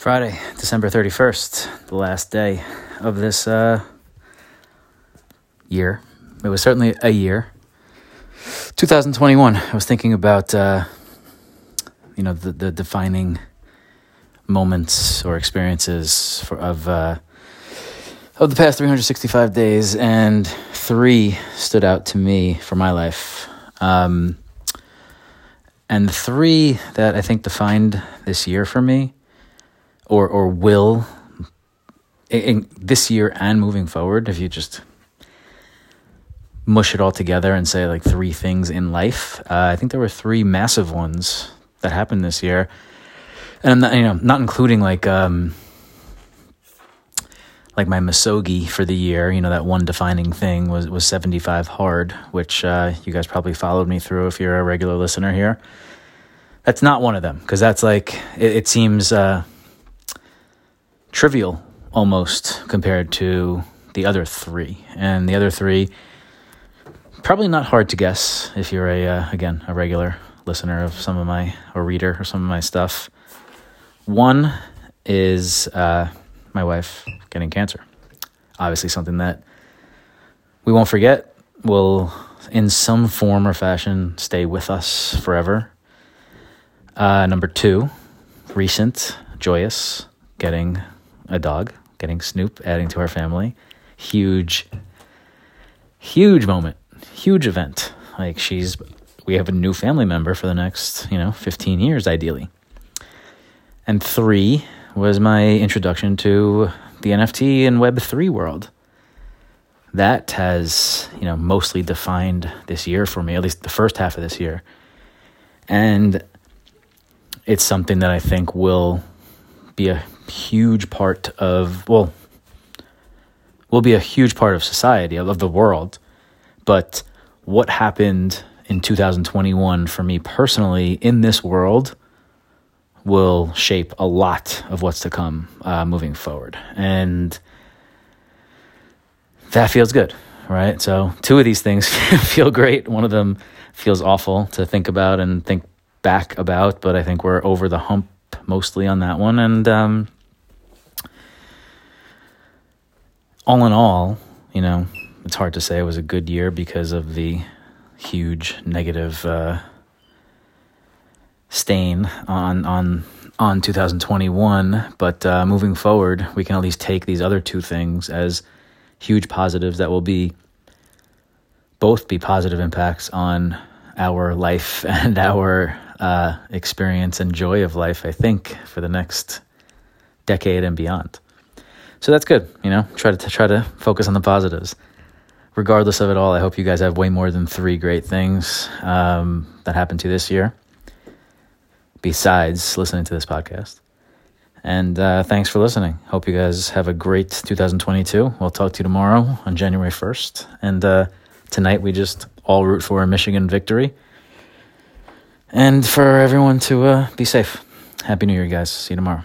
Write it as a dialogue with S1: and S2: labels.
S1: Friday, December 31st, the last day of this uh, year. It was certainly a year. 2021, I was thinking about, uh, you know, the, the defining moments or experiences for, of, uh, of the past 365 days, and three stood out to me for my life. Um, and three that I think defined this year for me or or will in, in this year and moving forward if you just mush it all together and say like three things in life uh, i think there were three massive ones that happened this year. And i'm not you know not including like um like my misogi for the year you know that one defining thing was was 75 hard which uh, you guys probably followed me through if you're a regular listener here. That's not one of them because that's like it, it seems uh, trivial almost compared to the other three. And the other three, probably not hard to guess if you're a, uh, again, a regular listener of some of my, or reader of some of my stuff. One is uh, my wife getting cancer. Obviously, something that we won't forget, will in some form or fashion stay with us forever. Uh, number two, recent, joyous, getting a dog, getting Snoop, adding to our family. Huge, huge moment, huge event. Like she's, we have a new family member for the next, you know, 15 years, ideally. And three was my introduction to the NFT and Web3 world. That has, you know, mostly defined this year for me, at least the first half of this year. And it's something that I think will be a huge part of, well, will be a huge part of society, of the world. But what happened in 2021 for me personally in this world will shape a lot of what's to come uh, moving forward. And that feels good, right? So, two of these things feel great. One of them feels awful to think about and think back about, but I think we're over the hump mostly on that one. And um, all in all, you know, it's hard to say it was a good year because of the huge negative uh, stain on on on 2021. But uh, moving forward, we can at least take these other two things as huge positives that will be both be positive impacts on our life and our uh, experience and joy of life. I think for the next decade and beyond. So that's good. You know, try to try to focus on the positives. Regardless of it all, I hope you guys have way more than three great things um, that happened to this year. Besides listening to this podcast. And uh, thanks for listening. Hope you guys have a great 2022. We'll talk to you tomorrow on January 1st. And uh, tonight we just all root for a Michigan victory. And for everyone to uh, be safe. Happy New Year, guys. See you tomorrow.